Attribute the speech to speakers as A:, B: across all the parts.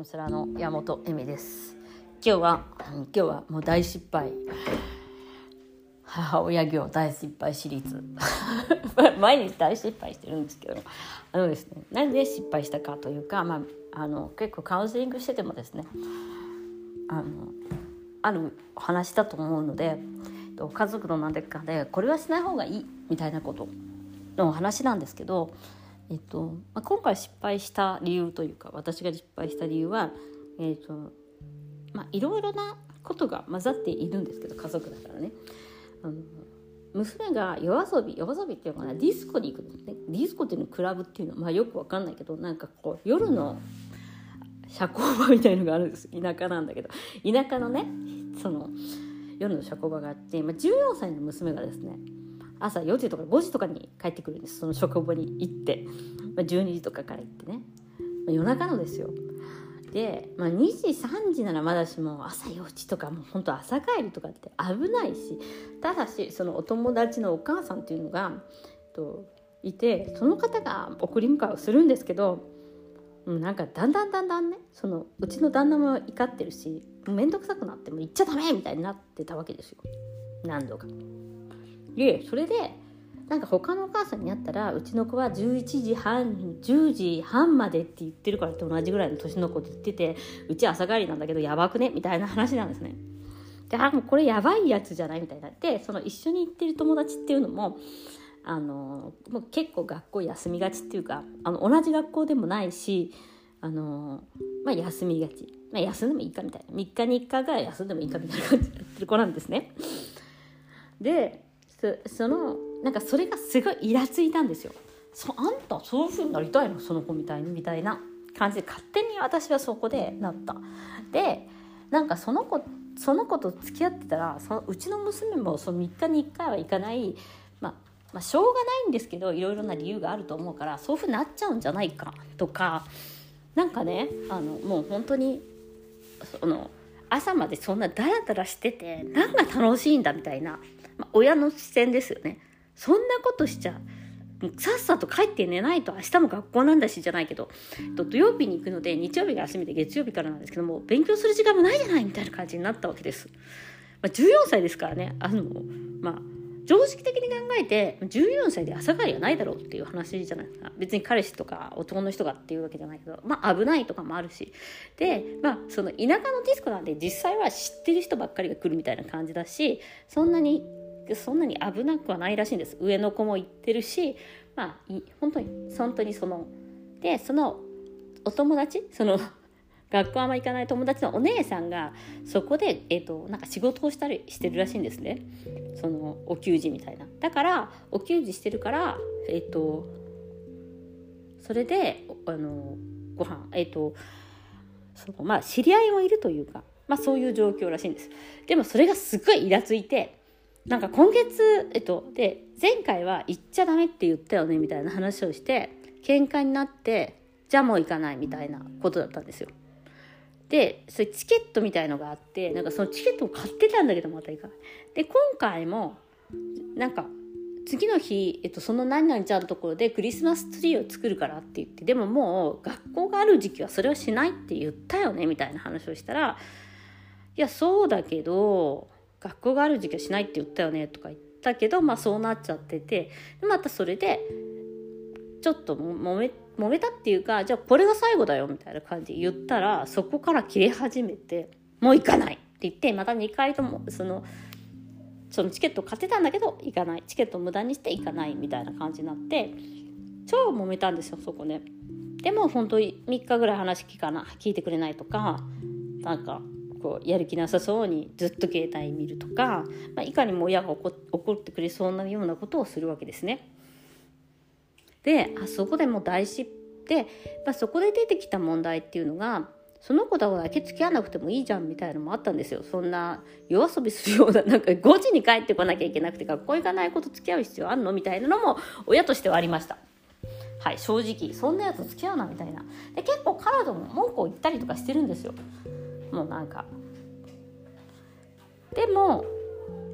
A: ンセラーの山本恵美です。今日は今日はもう大失敗。母親業大失敗シリーズ。毎日大失敗してるんですけど。あのですねなんで失敗したかというか、まあ、あの結構カウンセリングしててもですねあのある話だと思うので家族の何でかでこれはしない方がいいみたいなことの話なんですけどえっとまあ、今回失敗した理由というか私が失敗した理由は、えっとまあ、いろいろなことが混ざっているんですけど家族だからね。あの娘が夜遊び夜遊びっていうのかなディスコに行くのね。ディスコっていうのクラブっていうのは、まあ、よくわかんないけどなんかこう夜の社交場みたいのがあるんです。田舎なんだけど。田舎のねその夜の社交場があって、まあ、14歳の娘がですね朝4時とか5時とかに帰ってくるんです。その職場に行って、まあ、12時とかから行ってね、まあ、夜中のですよ。で、まあ、2時3時ならまだしも朝4時とかもう本当朝帰りとかって危ないし。ただしそのお友達のお母さんっていうのがといてその方が送り迎えをするんですけどなんかだんだんだんだんねそのうちの旦那も怒ってるし面倒くさくなっても行っちゃダメみたいになってたわけですよ。何度か。でそれでなんか他のお母さんに会ったらうちの子は11時半10時半までって言ってるからって同じぐらいの年の子って言っててうち朝帰りなんだけどやばくね？みたいな話なんですね。であもうこれやばいやつじゃない？みたいになってその一緒に行ってる友達っていうのもあのもう結構学校休みがちっていうかあの同じ学校でもないしあの、まあ、休みがち、まあ、休んでもいいかみたいな3日に1回ぐらい休んでもいいかみたいな感じでやってる子なんですね。でそのなんかそれがすごいイラついたんですよ。そあんたそういうふうになりたいの？その子みたいに？みたいな感じで勝手に私はそこでなった。でなんかその子その子と付き合ってたらそのうちの娘もその3日に1回は行かない、まあ、まあしょうがないんですけどいろいろな理由があると思うからそういうふうになっちゃうんじゃないか？とかなんかねあのもう本当にその朝までそんなダラダラしてて何が楽しいんだみたいな。まあ、親の視線ですよね。そんなことしちゃさっさと帰って寝ないと明日も学校なんだしじゃないけど土曜日に行くので日曜日が休みで月曜日からなんですけども勉強する時間もないじゃないみたいな感じになったわけです。まあ、14歳ですからねあのまあ常識的に考えて14歳で朝帰りはないだろうっていう話じゃない。ですか別に彼氏とか男の人がっていうわけじゃないけどまあ危ないとかもあるし。でまあその田舎のディスコなんで実際は知ってる人ばっかりが来るみたいな感じだしそんなにそんなに危なくはないらしいんです。上の子も行ってるしまあ本当に本当にそのでそのお友達その 学校あんま行かない友達のお姉さんがそこで、えーと、なんか仕事をしたりしてるらしいんですね。そのお給仕みたいな。だからお給仕してるからえっ、ー、とそれであのご飯えっ、ー、とそのまあ知り合いもいるというかまあそういう状況らしいんです。でもそれがすごいイラついてなんか今月、えっと、で、前回は行っちゃダメって言ったよねみたいな話をして、喧嘩になって、じゃあもう行かないみたいなことだったんですよ。で、それチケットみたいのがあって、なんかそのチケットを買ってたんだけどまた行かない。で、今回も、なんか、次の日、えっと、その何々ちゃんのところでクリスマスツリーを作るからって言ってでももう学校がある時期はそれはしないって言ったよねみたいな話をしたらいやそうだけど学校がある時期はしないって言ったよねとか言ったけどまあそうなっちゃっててまたそれでちょっともめ揉めたっていうかじゃあこれが最後だよみたいな感じで言ったらそこから切れ始めてもう行かないって言ってまた2回ともそのそのチケット買ってたんだけど行かない。チケット無駄にして行かないみたいな感じになって超揉めたんですよそこね。でも本当に3日ぐらい話聞かな聞いてくれないとかなんかこうやる気なさそうにずっと携帯見るとか、まあ、いかにも親が怒ってくれそうなようなことをするわけですね。であそこでもう大失で、まあ、そこで出てきた問題っていうのがその子とだけ付き合わなくてもいいじゃんみたいなのもあったんですよそんな夜遊びするようななんか5時に帰ってこなきゃいけなくて学校行かないこと付き合う必要あんのみたいなのも親としてはありました。はい正直そんなやつ付き合うなみたいなで結構彼女も文句を言ったりとかしてるんですよもうなんか。でも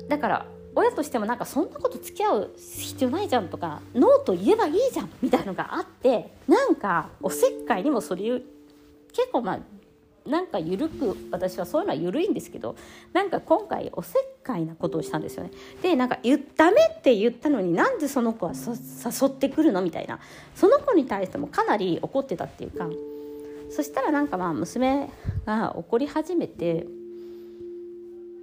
A: だから親としてもなんかそんなこと付き合う必要ないじゃんとかノーと言えばいいじゃんみたいのがあってなんかおせっかいにもそれ結構まあなんか緩く私はそういうのは緩いんですけどなんか今回おせっかいなことをしたんですよね。でなんか言ダメって言ったのになんでその子は誘ってくるの？みたいな。その子に対してもかなり怒ってたっていうかそしたらなんかまあ娘が怒り始めて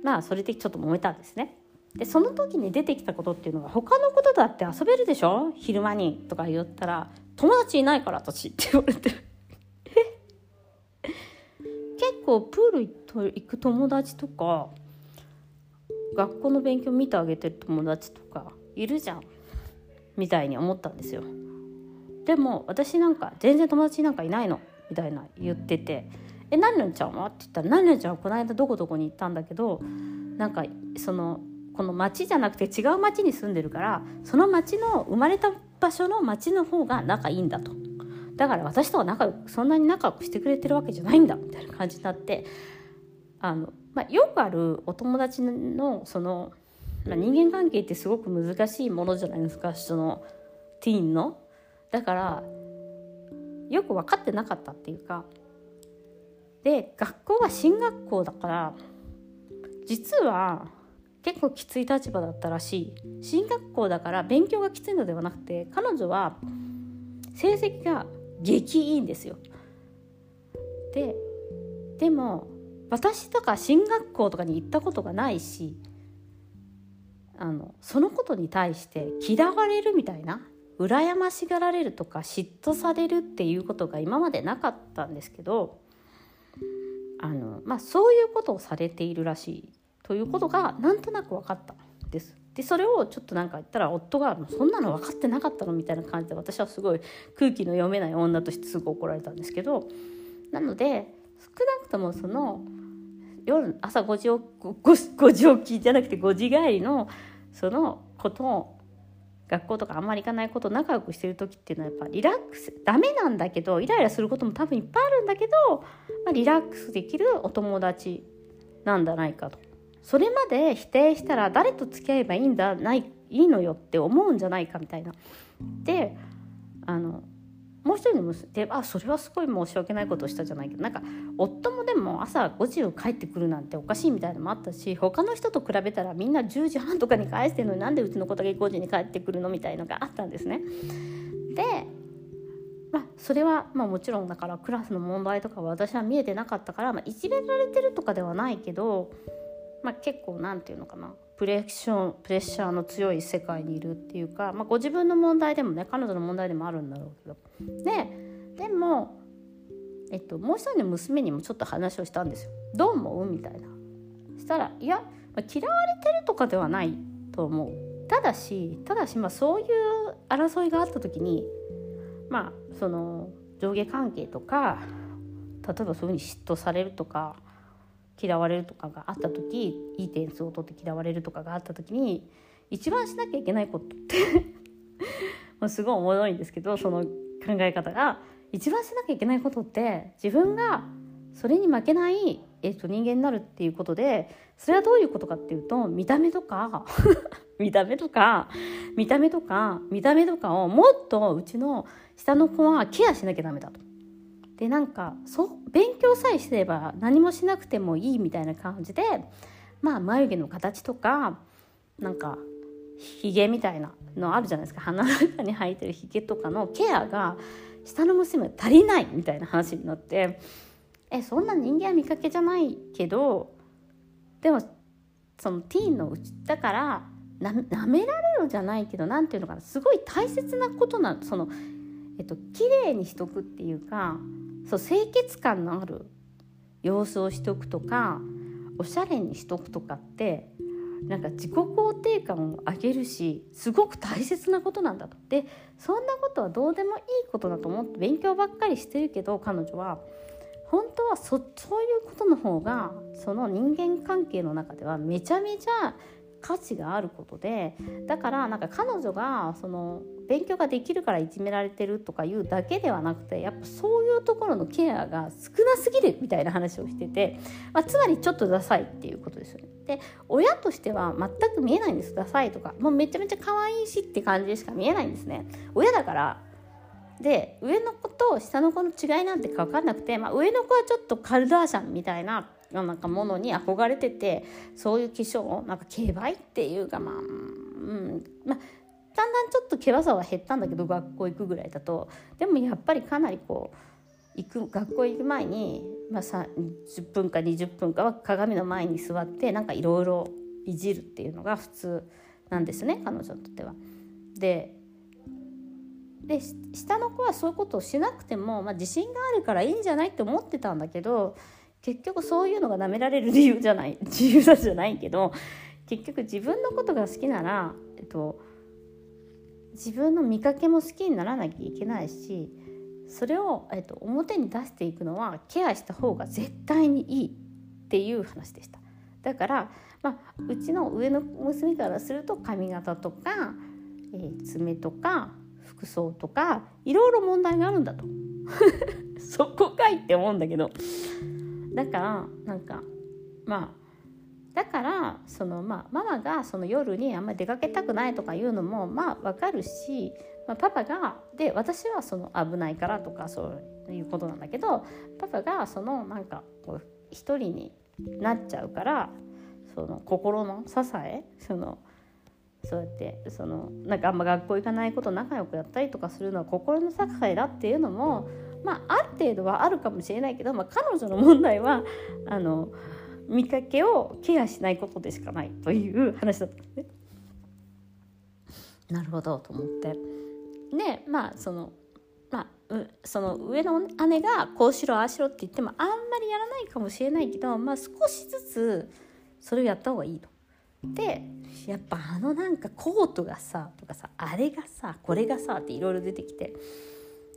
A: まあそれでちょっと揉めたんですね。でその時に出てきたことっていうのが他のことだって遊べるでしょ？昼間に。とか言ったら友達いないから私って言われて。結構プール行く友達とか学校の勉強見てあげてる友達とかいるじゃん。みたいに思ったんですよ。でも私なんか全然友達なんかいないの。みたいな言ってて「え何々ちゃんは?」って言ったら「何々ちゃんはこの間どこどこに行ったんだけどなんかそのこの町じゃなくて違う町に住んでるからその町の生まれた場所の町の方が仲いいんだとだから私とは仲そんなに仲良くしてくれてるわけじゃないんだみたいな感じになってあの、まあ、よくあるお友達のその、まあ、人間関係ってすごく難しいものじゃないですかそのティーンの。だからよく分かってなかったっていうかで学校は進学校だから実は結構きつい立場だったらしい進学校だから勉強がきついのではなくて彼女は成績が激いいんですよ。ででも私とか進学校とかに行ったことがないしあのそのことに対して嫌われるみたいな羨ましがられるとか嫉妬されるっていうことが今までなかったんですけどあの、まあ、そういうことをされているらしいということがなんとなく分かったんです。でそれをちょっとなんか言ったら夫が「そんなの分かってなかったの?」みたいな感じで私はすごい空気の読めない女としてすぐ怒られたんですけどなので少なくともその夜朝5時 ,5 5時起きじゃなくて5時帰りのそのことを学校とかあんまり行かないこと仲良くしてる時っていうのはやっぱリラックスダメなんだけどイライラすることも多分いっぱいあるんだけど、まあ、リラックスできるお友達なんじゃないかと。それまで否定したら誰と付き合えばいいんだないいいのよって思うんじゃないかみたいな。であのもう一人の娘あそれはすごい申し訳ないことをしたじゃないけどなんか夫もでも朝5時を帰ってくるなんておかしいみたいなのもあったし他の人と比べたらみんな10時半とかに帰してるのになんでうちの子だけ5時に帰ってくるのみたいのがあったんですね。でまあ、それはまあもちろんだからクラスの問題とかは私は見えてなかったから、まあ、いじめられてるとかではないけどまあ、結構何て言うのかなプレッションプレッシャーの強い世界にいるっていうか、まあ、ご自分の問題でもね彼女の問題でもあるんだろうけどででも、えっと、もう一人の娘にもちょっと話をしたんですよ。どう思う？みたいな。したらいや、まあ、嫌われてるとかではないと思う。ただしただし、まあ、そういう争いがあった時にまあその上下関係とか例えばそういうふうに嫉妬されるとか嫌われるとかがあった時いい点数を取って嫌われるとかがあった時に一番しなきゃいけないことって もうすごいおもろいんですけどその考え方が一番しなきゃいけないことって自分がそれに負けない、えー、と人間になるっていうことでそれはどういうことかっていうと見た目とか 見た目とか見た目とか見た目とかをもっとうちの下の子はケアしなきゃダメだと。でなんかそう勉強さえすれば何もしなくてもいいみたいな感じでまあ眉毛の形とかなんかひげみたいなのあるじゃないですか。鼻の中に生えてるひげとかのケアが下の娘足りないみたいな話になってえそんな人間は見かけじゃないけどでもそのティーンのうちだからなめられるじゃないけど何て言うのかなすごい大切なことなそのえっと綺麗にしとくっていうかそう清潔感のある様子をしておくとかおしゃれにしとくとかってなんか自己肯定感を上げるしすごく大切なことなんだと。でそんなことはどうでもいいことだと思って勉強ばっかりしてるけど彼女は本当はそそういうことの方がその人間関係の中ではめちゃめちゃ価値があることでだからなんか彼女がその勉強ができるからいじめられてるとかいうだけではなくてやっぱそういうところのケアが少なすぎるみたいな話をしてて、まあ、つまりちょっとダサいっていうことですよね。で親としては全く見えないんですダサいとかもうめちゃめちゃ可愛いしって感じでしか見えないんですね。親だからで上の子と下の子の違いなんて分かんなくて、まあ、上の子はちょっとカルダーシャンみたいななんかものに憧れててそういう化粧なんか競売っていうかまあ、うんまあ、だんだんちょっと険さは減ったんだけど学校行くぐらいだとでもやっぱりかなりこう行く学校行く前に、まあ、10分か20分かは鏡の前に座ってなんかいろいろいじるっていうのが普通なんですね彼女にとっては。でで下の子はそういうことをしなくても、まあ、自信があるからいいんじゃないって思ってたんだけど結局そういうのがなめられる理由じゃない 自由だじゃないけど結局自分のことが好きなら、えっと、自分の見かけも好きにならなきゃいけないしそれを、えっと、表に出していくのはケアした方が絶対にいいっていう話でした。だから、まあ、うちの上の娘からすると髪型とか、えー、爪とか服装とかいろいろ問題があるんだと そこかいって思うんだけどだからなんかまあだからその、まあ、ママがその夜にあんまり出かけたくないとかいうのもまあわかるし、まあ、パパがで私はその危ないからとかそういうことなんだけどパパがそのなんかこう一人になっちゃうからその心の支えそのそうやってそのなんかあんま学校行かないこと仲良くやったりとかするのは心の支えだっていうのもまあある程度はあるかもしれないけど、まあ、彼女の問題はあの見かけをケアしないことでしかないという話だったんですね。なるほどと思って。でまあそのまあ、その上の姉がこうしろああしろって言ってもあんまりやらないかもしれないけど、まあ、少しずつそれをやった方がいいと。でやっぱあのなんかコートがさとかさあれがさこれがさっていろいろ出てきて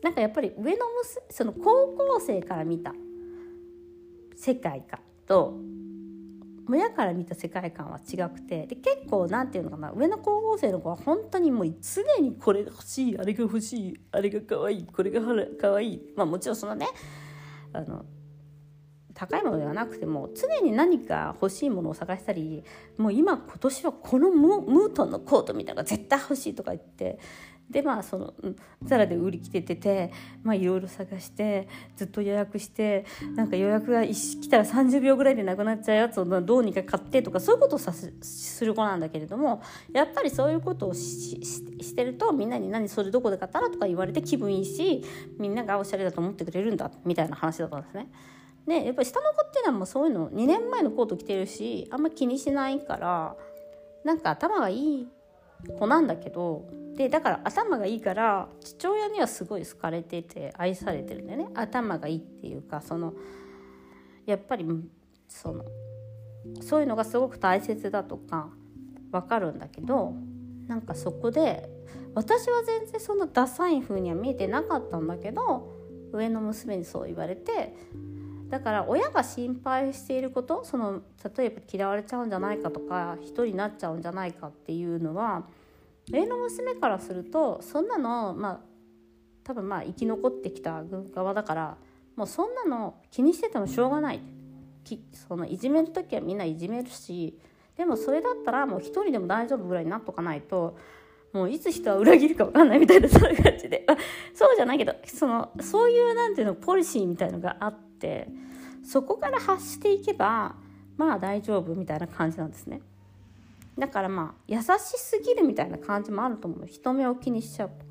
A: なんかやっぱり上の娘その高校生から見た世界観と親から見た世界観は違くてで結構何て言うのかな上の高校生の子は本当にもう常にこれが欲しいあれが欲しいあれが可愛いこれが可愛いまあもちろんそのねあの高いものではなくても常に何か欲しいものを探したりもう今今年はこのムートンのコートみたいなのが絶対欲しいとか言ってでまあそのザラで売り切れててまあいろいろ探してずっと予約してなんか予約が来たら30秒ぐらいでなくなっちゃうやつをどうにか買ってとかそういうことをさする子なんだけれどもやっぱりそういうことをししてるとみんなに「何それどこで買ったら?」とか言われて気分いいしみんながおしゃれだと思ってくれるんだみたいな話だったんですね。でやっぱり下の子っていうのはもうそういうの2年前のコート着てるしあんま気にしないからなんか頭がいい子なんだけどでだから頭がいいから父親にはすごい好かれてて愛されてるんだよね。頭がいいっていうかそのやっぱりそのそういうのがすごく大切だとか分かるんだけどなんかそこで私は全然そんなダサい風には見えてなかったんだけど上の娘にそう言われてだから親が心配していることその例えば嫌われちゃうんじゃないかとか一人になっちゃうんじゃないかっていうのは上の娘からするとそんなのまあ多分まあ生き残ってきた側だからもうそんなの気にしててもしょうがない。そのいじめる時はみんないじめるしでもそれだったらもう一人でも大丈夫ぐらいになっとかないともういつ人は裏切るか分かんないみたいなそういう感じで。そうじゃないけどそのそういうなんていうのポリシーみたいのがあってそこから発していけばまあ大丈夫みたいな感じなんですね。だからまあ優しすぎるみたいな感じもあると思う。人目を気にしちゃうとか。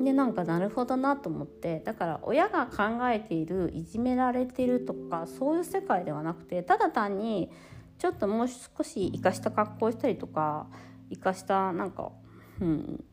A: でなんかなるほどなと思って。だから親が考えているいじめられてるとかそういう世界ではなくてただ単にちょっともう少し生かした格好したりとか生かしたなんか、うん、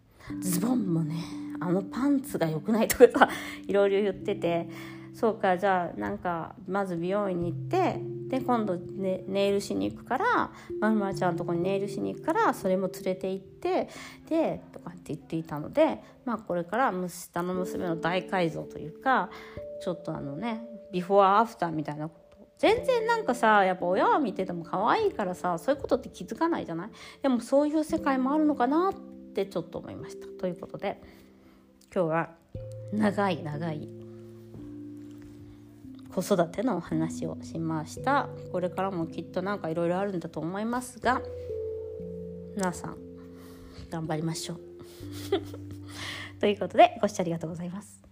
A: ズボンもねあのパンツが良くないとかさいろいろ言ってて。そうかじゃあなんかまず美容院に行ってで今度、ね、ネイルしに行くからまるまるちゃんのとこにネイルしに行くからそれも連れて行ってでとかって言っていたのでまあこれから下の娘の大改造というかちょっとあのねビフォーアフターみたいなこと。全然なんかさやっぱ親は見てても可愛いからさそういうことって気づかないじゃない？でもそういう世界もあるのかなってちょっと思いました。ということで今日は長い長い子育てのお話をしましたこれからもきっとなんかいろいろあるんだと思いますが皆さん頑張りましょう ということでご視聴ありがとうございます。